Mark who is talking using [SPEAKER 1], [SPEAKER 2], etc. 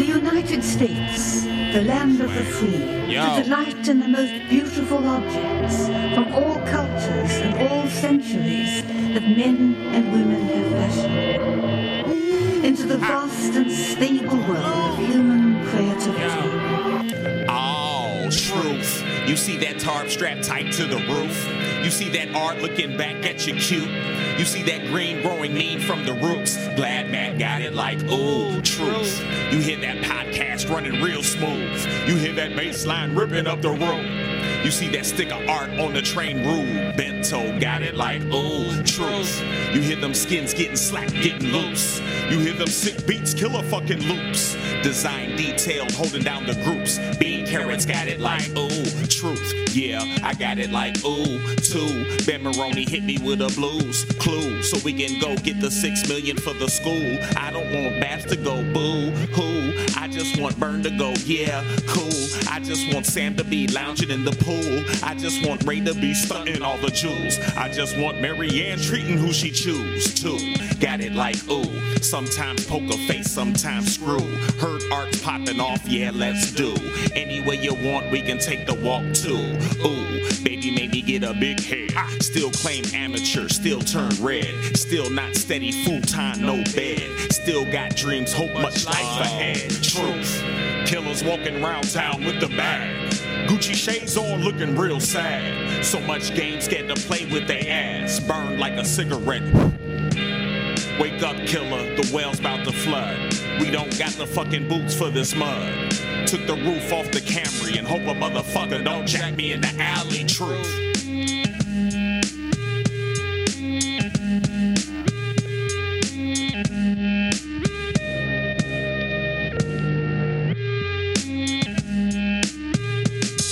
[SPEAKER 1] The United States, the land of the free,
[SPEAKER 2] Yo.
[SPEAKER 1] to delight in the most beautiful objects from all cultures and all centuries that men and women have fashioned. Into the vast and stable world of human creativity.
[SPEAKER 2] Oh, truth. You see that tarp strapped tight to the roof. You see that art looking back at you cute. You see that green growing need from the roots. Glad Matt got it like, ooh, truth. Running real smooth. You hear that bass line ripping up the room. You see that stick of art on the train rule. Bento got it like, ooh, truth. You hear them skins getting slack, getting loose. You hear them sick beats, killer fucking loops. Design detailed, holding down the groups. Bean Karrots got it like, ooh, truth. Yeah, I got it like, ooh, two. Ben Maroney hit me with a blues clue. So we can go get the six million for the school. I don't want Babs to go boo hoo. I just want Burn to go, yeah, cool. I just want Sam to be lounging in the pool. I just want Ray to be stunting all the jewels. I just want Marianne treating who she choose to. Got it like ooh. Sometimes poker face, sometimes screw. Heard arts popping off, yeah, let's do. Any way you want, we can take the walk too. Ooh, baby, maybe get a big head. Still claim amateur, still turn red. Still not steady, full time, no bed. Still got dreams, hope much life ahead. Truth. Killers walking around town with the bag. Gucci shades on, looking real sad. So much game scared to play with their ass. Burned like a cigarette. Wake up, killer, the well's about to flood. We don't got the fucking boots for this mud. Took the roof off the Camry and hope a motherfucker don't jack me in the alley. Truth.